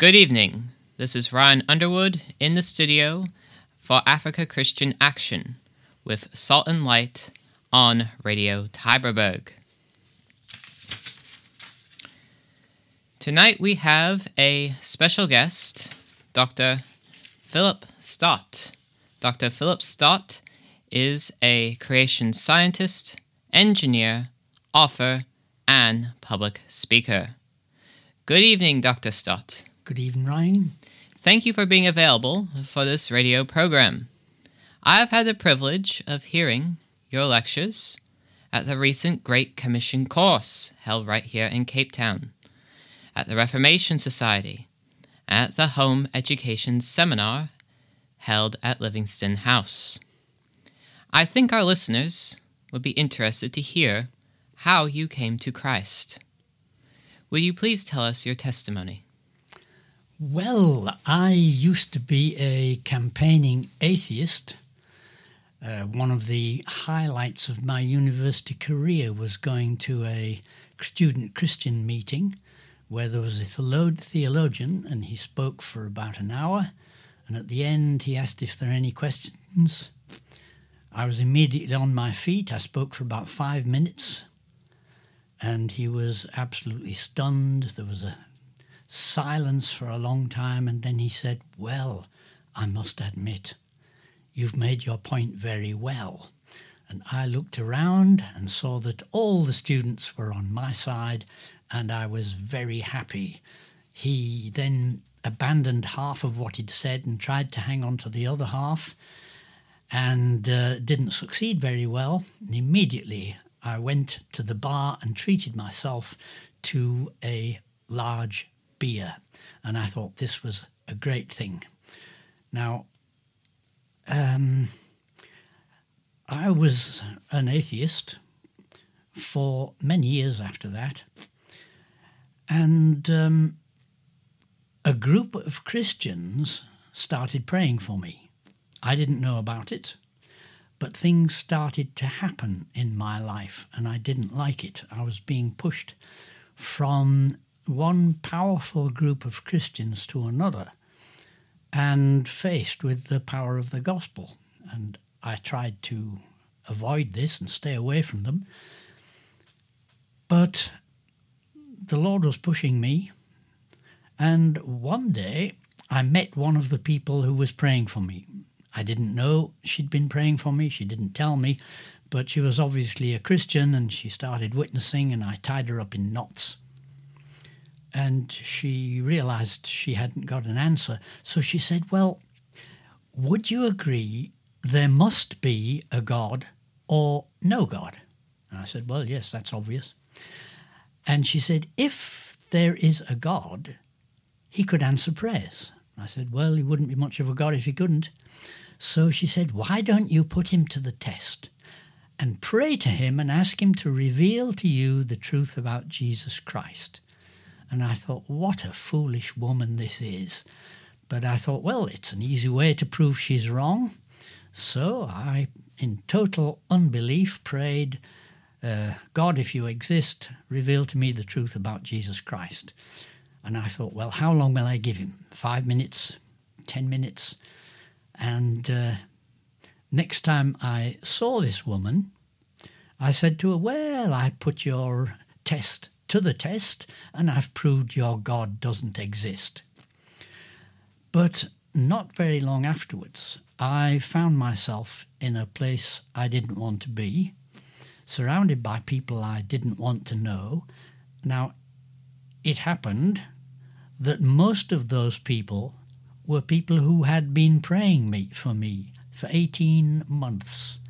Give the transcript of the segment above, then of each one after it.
Good evening. This is Ryan Underwood in the studio for Africa Christian Action with Salt and Light on Radio Tygerberg. Tonight we have a special guest, Dr. Philip Stott. Dr. Philip Stott is a creation scientist, engineer, author, and public speaker. Good evening, Dr. Stott. Good evening, Ryan. Thank you for being available for this radio program. I have had the privilege of hearing your lectures at the recent Great Commission course held right here in Cape Town, at the Reformation Society, at the Home Education Seminar held at Livingston House. I think our listeners would be interested to hear how you came to Christ. Will you please tell us your testimony? Well, I used to be a campaigning atheist. Uh, one of the highlights of my university career was going to a student Christian meeting where there was a theologian and he spoke for about an hour. And at the end, he asked if there are any questions. I was immediately on my feet. I spoke for about five minutes and he was absolutely stunned. There was a silence for a long time, and then he said, Well, I must admit, you've made your point very well. And I looked around and saw that all the students were on my side, and I was very happy. He then abandoned half of what he'd said and tried to hang on to the other half and uh, didn't succeed very well. And immediately I went to the bar and treated myself to a large beer. And I thought this was a great thing. Now, um, I was an atheist for many years after that. And um, a group of Christians started praying for me. I didn't know about it, but things started to happen in my life, and I didn't like it. I was being pushed from one powerful group of Christians to another and faced with the power of the gospel. And I tried to avoid this and stay away from them. But the Lord was pushing me. And one day I met one of the people who was praying for me. I didn't know she'd been praying for me, she didn't tell me, but she was obviously a Christian and she started witnessing, and I tied her up in knots and she realized she hadn't got an answer. So she said, Well, would you agree there must be a God or no God? And I said, Well, yes, that's obvious. And she said, If there is a God, he could answer prayers. I said, Well, he wouldn't be much of a God if he couldn't. So she said, Why don't you put him to the test and pray to him and ask him to reveal to you the truth about Jesus Christ? And I thought, what a foolish woman this is. But I thought, well, it's an easy way to prove she's wrong. So I, in total unbelief, prayed, uh, God, if you exist, reveal to me the truth about Jesus Christ. And I thought, well, how long will I give him? Five minutes? Ten minutes? And uh, next time I saw this woman, I said to her, Well, I put your test to the test, and I've proved your God doesn't exist. But not very long afterwards, I found myself in a place I didn't want to be, surrounded by people I didn't want to know. Now, it happened that most of those people were people who had been praying me for me for 18 months.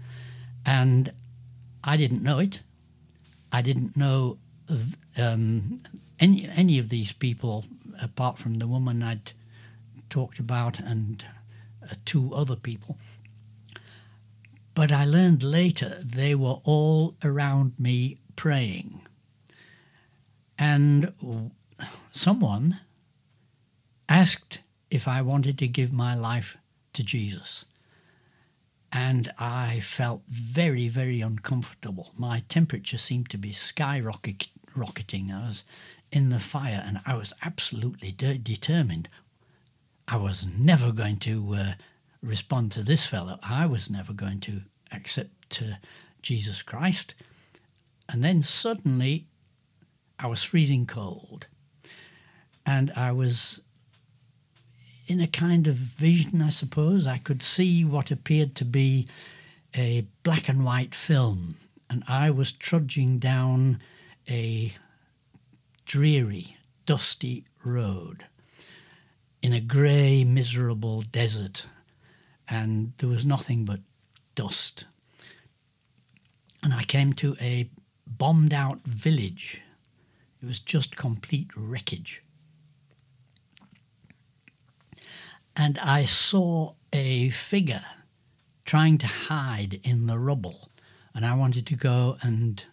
And I didn't know it. I didn't know um, any any of these people, apart from the woman I'd talked about and uh, two other people. But I learned later they were all around me praying. And someone asked if I wanted to give my life to Jesus. And I felt very, very uncomfortable. My temperature seemed to be skyrocketing rocketing. I was in the fire, and I was absolutely de- determined. I was never going to uh, respond to this fellow. I was never going to accept uh, Jesus Christ. And then suddenly, I was freezing cold, and I was in a kind of vision, I suppose. I could see what appeared to be a black and white film, and I was trudging down a dreary, dusty road in a grey, miserable desert, and there was nothing but dust. And I came to a bombed out village. It was just complete wreckage. And I saw a figure trying to hide in the rubble. And I wanted to go and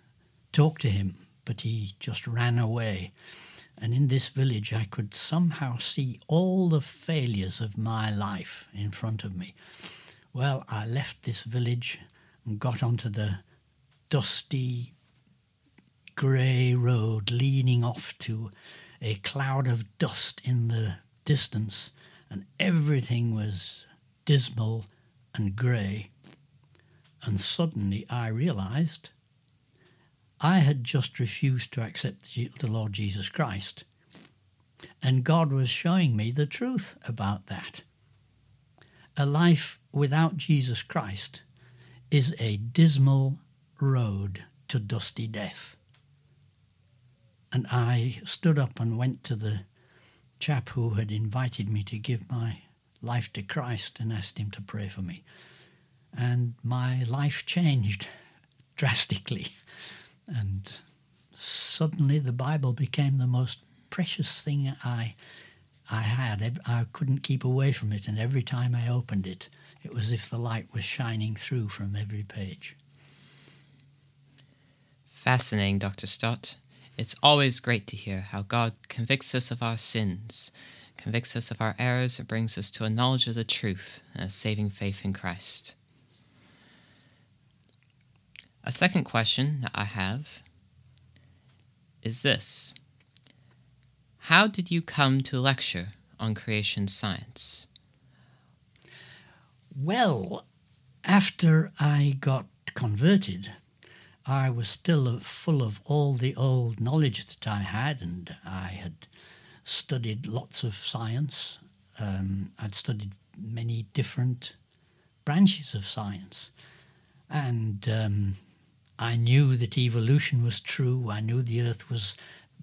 talk to him, but he just ran away. And in this village, I could somehow see all the failures of my life in front of me. Well, I left this village and got onto the dusty grey road leaning off to a cloud of dust in the distance, and everything was dismal and grey. And suddenly I realized I had just refused to accept the Lord Jesus Christ. And God was showing me the truth about that. A life without Jesus Christ is a dismal road to dusty death. And I stood up and went to the chap who had invited me to give my life to Christ and asked him to pray for me. And my life changed drastically. And suddenly the Bible became the most precious thing I I had. I couldn't keep away from it, and every time I opened it, it was as if the light was shining through from every page. Fascinating, Dr. Stott. It's always great to hear how God convicts us of our sins, convicts us of our errors, and brings us to a knowledge of the truth and a saving faith in Christ. A second question that I have is this How did you come to lecture on creation science? Well, after I got converted, I was still full of all the old knowledge that I had, and I had studied lots of science. Um, I'd studied many different branches of science. And um, I knew that evolution was true. I knew the Earth was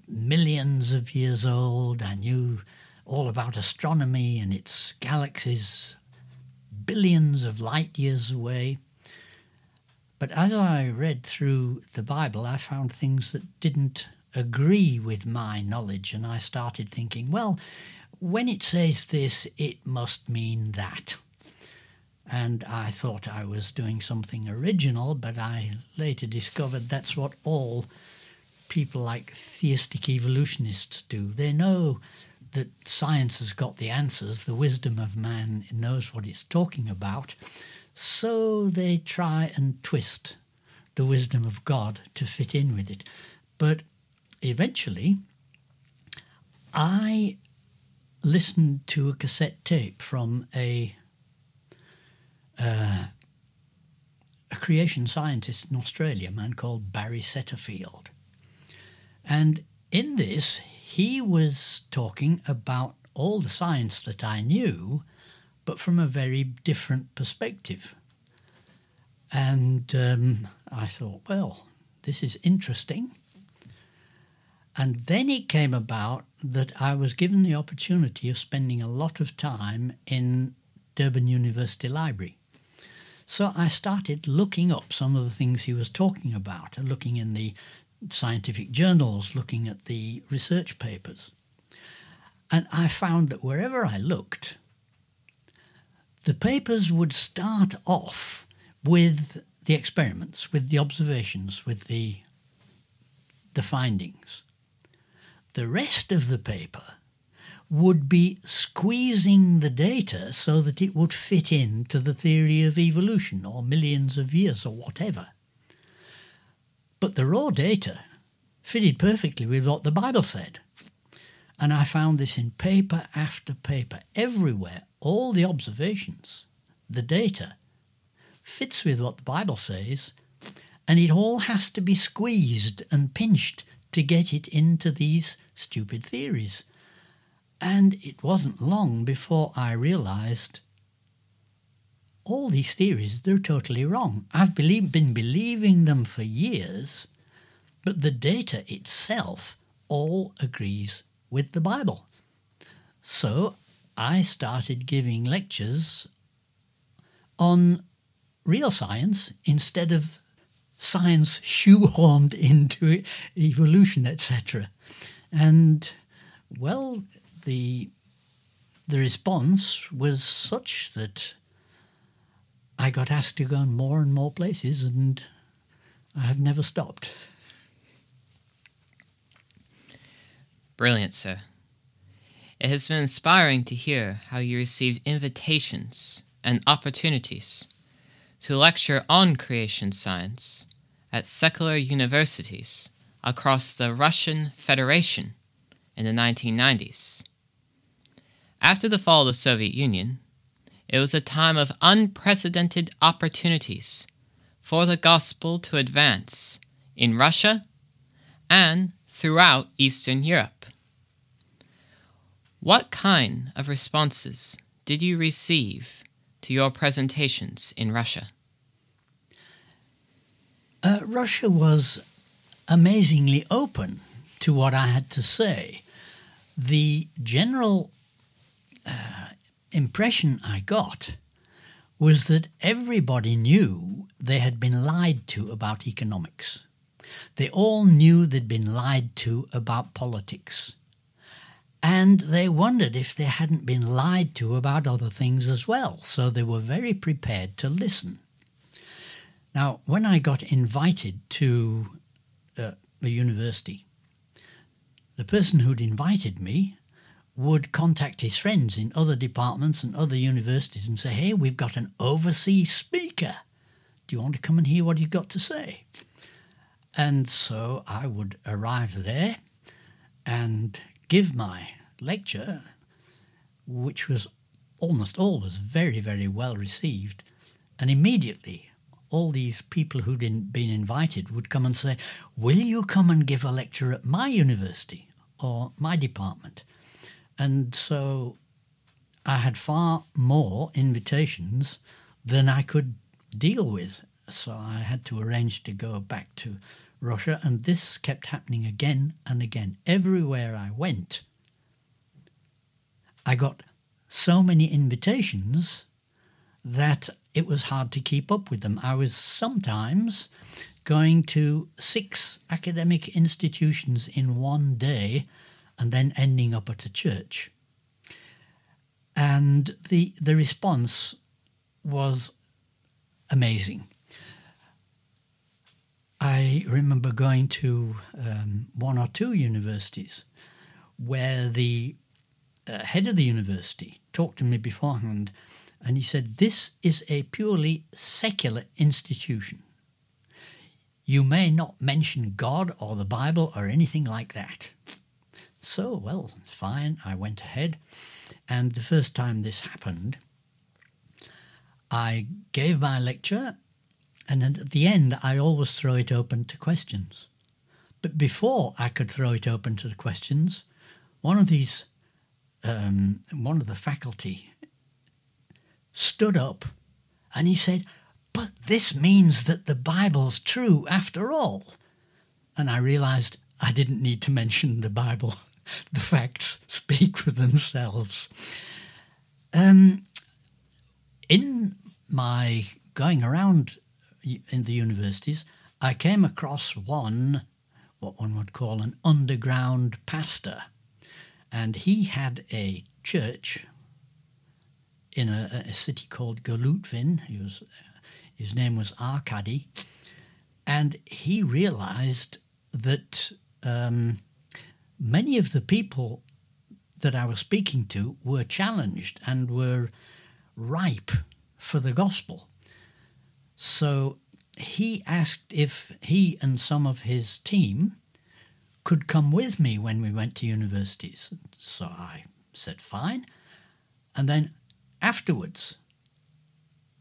millions of years old. I knew all about astronomy and its galaxies billions of light years away. But as I read through the Bible, I found things that didn't agree with my knowledge, and I started thinking, well, when it says this, it must mean that. And I thought I was doing something original, but I later discovered that's what all people like theistic evolutionists do. They know that science has got the answers, the wisdom of man knows what it's talking about, so they try and twist the wisdom of God to fit in with it. But eventually, I listened to a cassette tape from a uh, a creation scientist in Australia, a man called Barry Setterfield. And in this, he was talking about all the science that I knew, but from a very different perspective. And um, I thought, well, this is interesting. And then it came about that I was given the opportunity of spending a lot of time in Durban University Library. So I started looking up some of the things he was talking about, looking in the scientific journals, looking at the research papers. And I found that wherever I looked, the papers would start off with the experiments, with the observations, with the, the findings. The rest of the paper would be squeezing the data so that it would fit into the theory of evolution or millions of years or whatever. But the raw data fitted perfectly with what the Bible said. And I found this in paper after paper, everywhere. All the observations, the data, fits with what the Bible says, and it all has to be squeezed and pinched to get it into these stupid theories. And it wasn't long before I realized all these theories, they're totally wrong. I've believe, been believing them for years, but the data itself all agrees with the Bible. So I started giving lectures on real science instead of science shoehorned into evolution, etc. And well, the the response was such that I got asked to go in more and more places, and I have never stopped. Brilliant, sir. It has been inspiring to hear how you received invitations and opportunities to lecture on creation science at secular universities across the Russian Federation in the 1990s. After the fall of the Soviet Union, it was a time of unprecedented opportunities for the gospel to advance in Russia and throughout Eastern Europe. What kind of responses did you receive to your presentations in Russia? Uh, Russia was amazingly open to what I had to say. The general impression I got was that everybody knew they had been lied to about economics. They all knew they'd been lied to about politics. And they wondered if they hadn't been lied to about other things as well, so they were very prepared to listen. Now, when I got invited to uh, a university, the person who'd invited me would contact his friends in other departments and other universities and say, Hey, we've got an overseas speaker. Do you want to come and hear what he's got to say? And so I would arrive there and give my lecture, which was almost always very, very well received. And immediately all these people who'd been invited would come and say, Will you come and give a lecture at my university or my department? And so I had far more invitations than I could deal with. So I had to arrange to go back to Russia, and this kept happening again and again. Everywhere I went, I got so many invitations that it was hard to keep up with them. I was sometimes going to six academic institutions in one day and then ending up at a church. And the, the response was amazing. I remember going to um, one or two universities where the uh, head of the university talked to me beforehand and he said, This is a purely secular institution. You may not mention God or the Bible or anything like that. So, well, fine, I went ahead. And the first time this happened, I gave my lecture, and at the end, I always throw it open to questions. But before I could throw it open to the questions, one of these, um, one of the faculty stood up and he said, But this means that the Bible's true after all. And I realized I didn't need to mention the Bible. the facts speak for themselves. Um, in my going around in the universities, I came across one, what one would call an underground pastor. And he had a church in a, a city called Golutvin. He was, his name was Arkady. And he realized that um, many of the people that I was speaking to were challenged and were ripe for the gospel. So he asked if he and some of his team could come with me when we went to universities. So I said, fine. And then afterwards,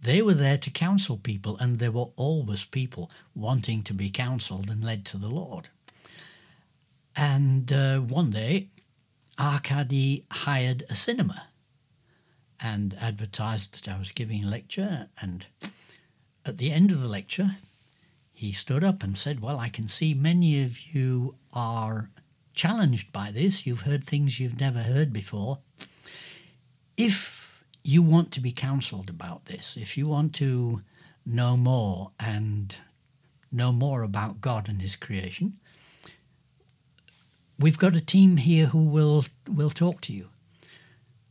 they were there to counsel people, and there were always people wanting to be counseled and led to the Lord. And uh, one day, Arkady hired a cinema and advertised that I was giving a lecture. And at the end of the lecture, he stood up and said, Well, I can see many of you are challenged by this. You've heard things you've never heard before. If you want to be counseled about this, if you want to know more and know more about God and His creation, we've got a team here who will will talk to you.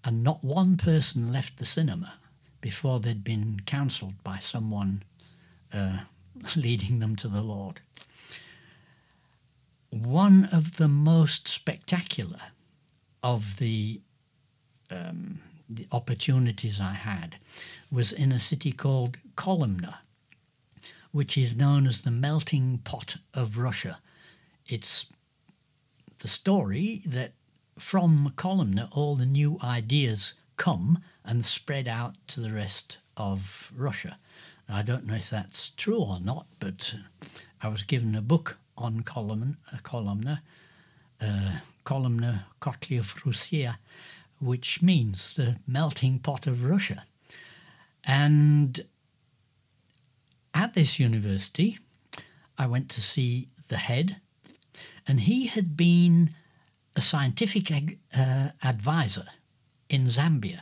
And not one person left the cinema before they'd been counselled by someone uh, leading them to the Lord. One of the most spectacular of the um, the opportunities I had was in a city called Kolomna, which is known as the melting pot of Russia. It's the story that from Kolomna all the new ideas come and spread out to the rest of Russia. I don't know if that's true or not, but I was given a book on Kolomna, uh, Kolomna Kotli of Russia, which means the melting pot of Russia. And at this university, I went to see the head, and he had been a scientific uh, advisor in Zambia.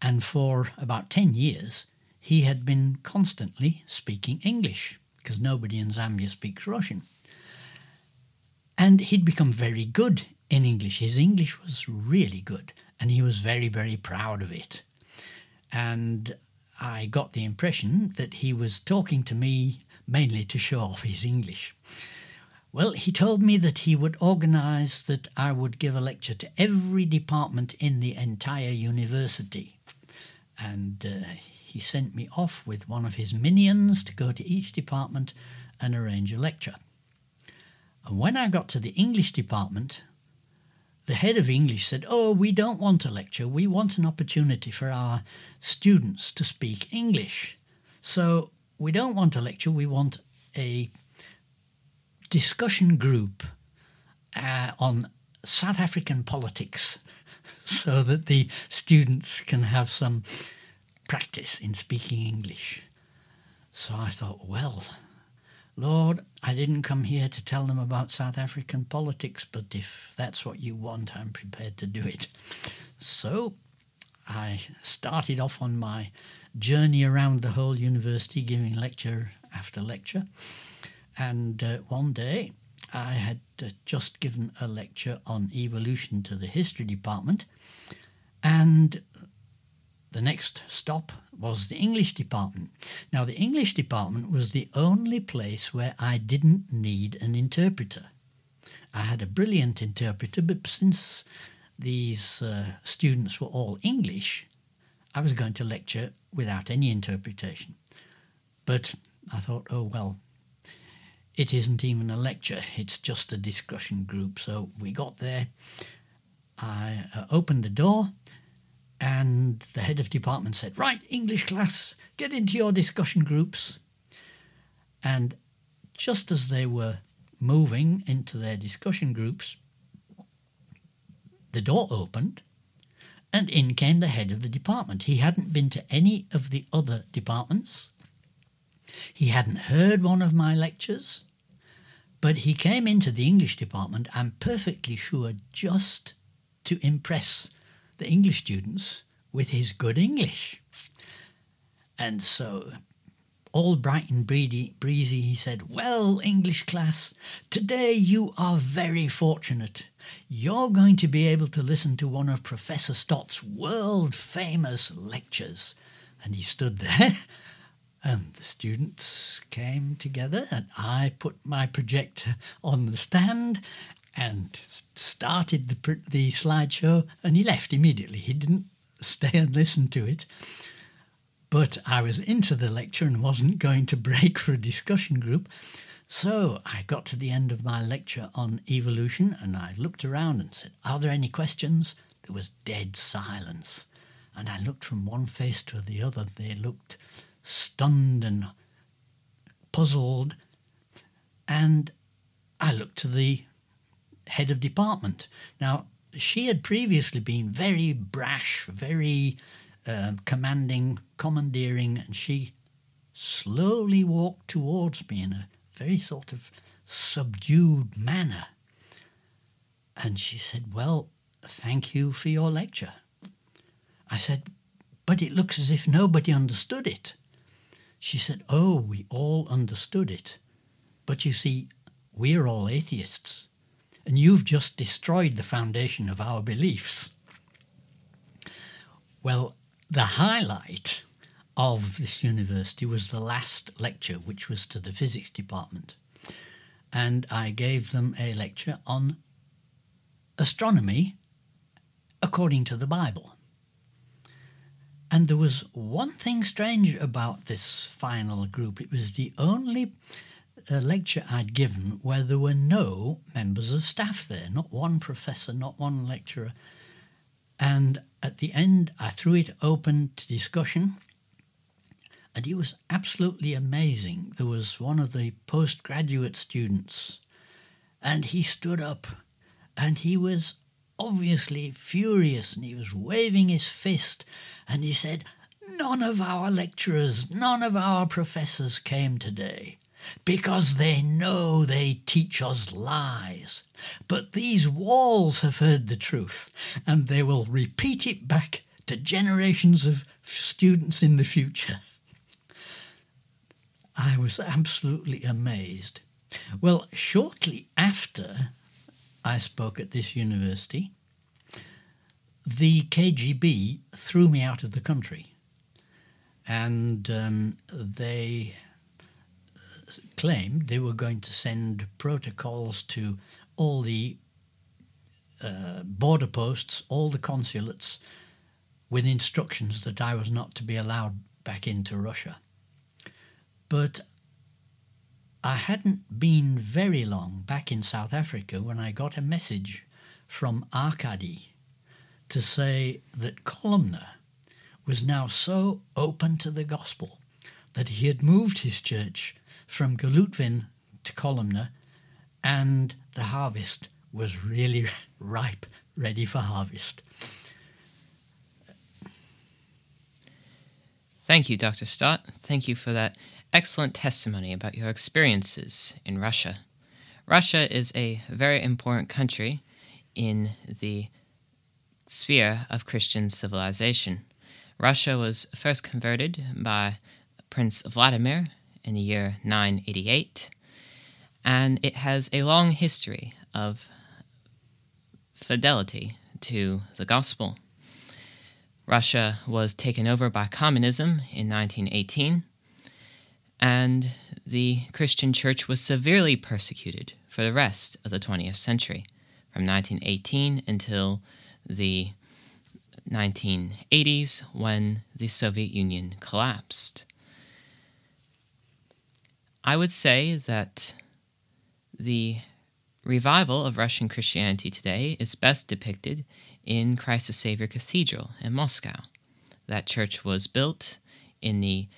And for about 10 years, he had been constantly speaking English because nobody in Zambia speaks Russian. And he'd become very good in English. His English was really good and he was very, very proud of it. And I got the impression that he was talking to me mainly to show off his English. Well, he told me that he would organise that I would give a lecture to every department in the entire university. And uh, he sent me off with one of his minions to go to each department and arrange a lecture. And when I got to the English department, the head of English said, Oh, we don't want a lecture. We want an opportunity for our students to speak English. So we don't want a lecture. We want a discussion group uh, on South African politics so that the students can have some practice in speaking English. So I thought, well, Lord, I didn't come here to tell them about South African politics, but if that's what you want, I'm prepared to do it. So I started off on my journey around the whole university, giving lecture after lecture. And uh, one day I had uh, just given a lecture on evolution to the history department, and the next stop was the English department. Now, the English department was the only place where I didn't need an interpreter. I had a brilliant interpreter, but since these uh, students were all English, I was going to lecture without any interpretation. But I thought, oh well, it isn't even a lecture, it's just a discussion group. So we got there. I uh, opened the door and the head of department said, Right, English class, get into your discussion groups. And just as they were moving into their discussion groups, the door opened and in came the head of the department. He hadn't been to any of the other departments. He hadn't heard one of my lectures, but he came into the English department, I'm perfectly sure, just to impress the English students with his good English. And so, all bright and breezy, he said, Well, English class, today you are very fortunate. You're going to be able to listen to one of Professor Stott's world famous lectures. And he stood there, and the students came together, and I put my projector on the stand, and started the, the slideshow and he left immediately. He didn't stay and listen to it. But I was into the lecture and wasn't going to break for a discussion group. So I got to the end of my lecture on evolution and I looked around and said, Are there any questions? There was dead silence. And I looked from one face to the other. They looked stunned and puzzled. And I looked to the head of department. Now, she had previously been very brash, very uh, commanding, commandeering, and she slowly walked towards me in a very sort of subdued manner. And she said, Well, thank you for your lecture. I said, But it looks as if nobody understood it. She said, Oh, we all understood it. But you see, we're all atheists, and you've just destroyed the foundation of our beliefs. Well, the highlight of this university was the last lecture, which was to the physics department. And I gave them a lecture on astronomy according to the Bible. And there was one thing strange about this final group. It was the only uh, lecture I'd given where there were no members of staff there, not one professor, not one lecturer. And at the end, I threw it open to discussion and it was absolutely amazing. There was one of the postgraduate students, and he stood up and he was obviously furious and he was waving his fist and he said, None of our lecturers, none of our professors came today because they know they teach us lies. But these walls have heard the truth and they will repeat it back to generations of students in the future. I was absolutely amazed. Well, shortly after I spoke at this university, the KGB threw me out of the country. And um, they claimed they were going to send protocols to all the uh, border posts, all the consulates, with instructions that I was not to be allowed back into Russia. But I hadn't been very long back in South Africa when I got a message from Arkady to say that Kolomna was now so open to the gospel that he had moved his church from Golutvin to Kolomna and the harvest was really ripe, ready for harvest. Thank you, Dr. Stott. Thank you for that excellent testimony about your experiences in Russia. Russia is a very important country in the sphere of Christian civilization. Russia was first converted by Prince Vladimir in the year 988, and it has a long history of fidelity to the gospel. Russia was taken over by communism in 1918 and the Christian church was severely persecuted for the rest of the 20th century, from 1918 until the 1980s when the Soviet Union collapsed. I would say that the revival of Russian Christianity today is best depicted in Christ the Savior Cathedral in Moscow. That church was built in the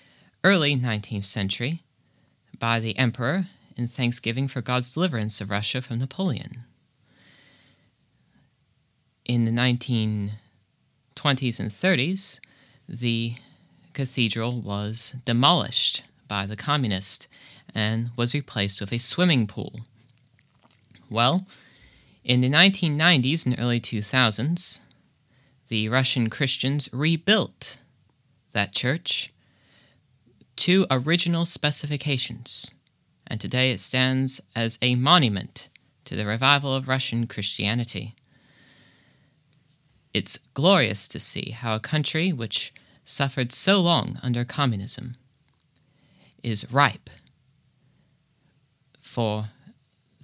early 19th century by the emperor in thanksgiving for God's deliverance of Russia from Napoleon. In the 1920s and 30s, the cathedral was demolished by the communists and was replaced with a swimming pool. Well, in the 1990s and early 2000s, the Russian Christians rebuilt that church two original specifications, and today it stands as a monument to the revival of Russian Christianity. It's glorious to see how a country which suffered so long under communism is ripe for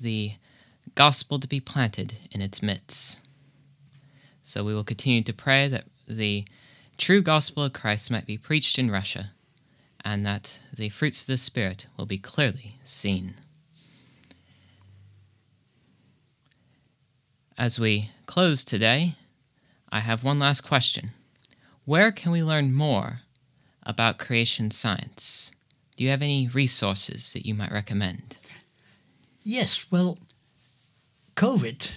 the gospel to be planted in its midst. So we will continue to pray that the true gospel of Christ might be preached in Russia and that the fruits of the Spirit will be clearly seen. As we close today, I have one last question. Where can we learn more about creation science? Do you have any resources that you might recommend? Yes, well, COVID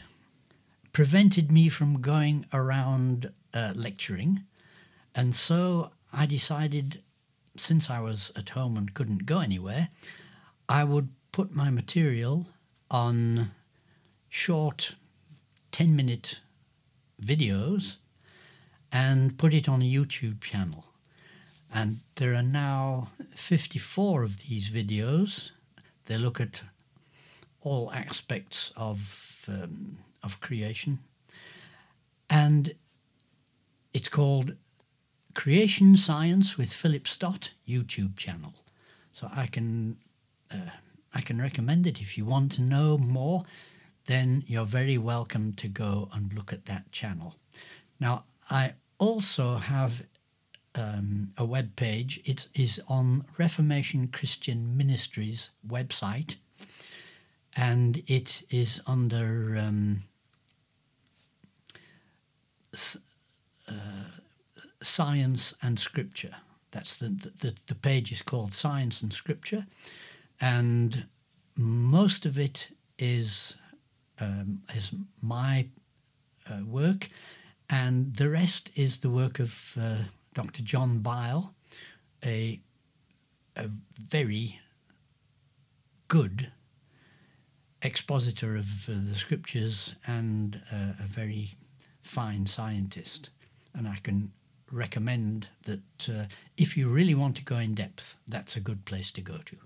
prevented me from going around uh, lecturing, and so I decided since I was at home and couldn't go anywhere, I would put my material on short 10 minute videos and put it on a YouTube channel. And there are now 54 of these videos. They look at all aspects of, um, of creation. And it's called Creation Science with Philip Stott YouTube channel. So I can uh, I can recommend it if you want to know more. Then you're very welcome to go and look at that channel. Now I also have um, a web page. It is on Reformation Christian Ministries website, and it is under um, uh, Science and Scripture. That's the, the the page is called Science and Scripture, and most of it is um, is my uh, work, and the rest is the work of uh, Dr. John Byl, a a very good expositor of uh, the scriptures and uh, a very fine scientist, and I can recommend that uh, if you really want to go in depth, that's a good place to go to.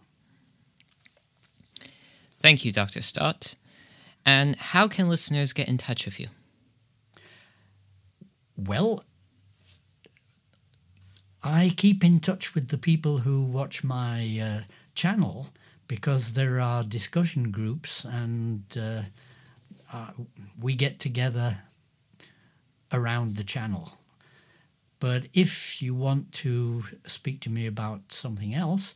Thank you, Dr. Stott. And how can listeners get in touch with you? Well, I keep in touch with the people who watch my uh, channel because there are discussion groups and uh, uh, we get together around the channel. But if you want to speak to me about something else,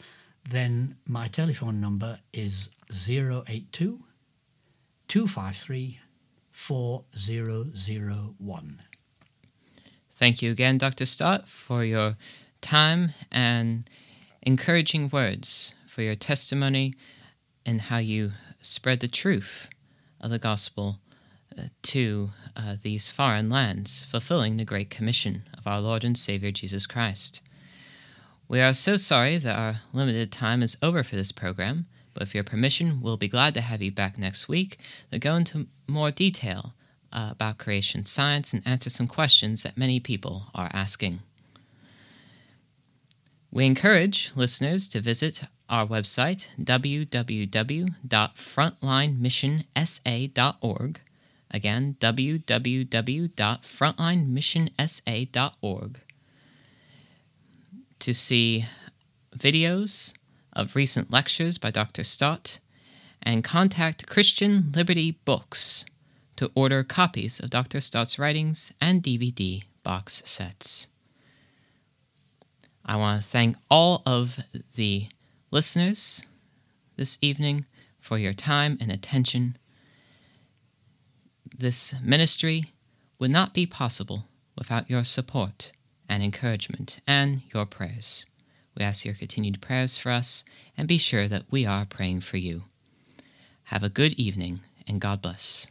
then my telephone number is 082 253 4001. Thank you again, Dr. Stott, for your time and encouraging words, for your testimony and how you spread the truth of the gospel to uh, these foreign lands, fulfilling the Great Commission of our Lord and Savior Jesus Christ. We are so sorry that our limited time is over for this program, but with your permission, we'll be glad to have you back next week to go into more detail uh, about creation science and answer some questions that many people are asking. We encourage listeners to visit our website, www.frontlinemissionsa.org. Again, www.frontlinemissionsa.org to see videos of recent lectures by Dr. Stott and contact Christian Liberty Books to order copies of Dr. Stott's writings and DVD box sets. I want to thank all of the listeners this evening for your time and attention. This ministry would not be possible without your support and encouragement and your prayers. We ask your continued prayers for us and be sure that we are praying for you. Have a good evening and God bless.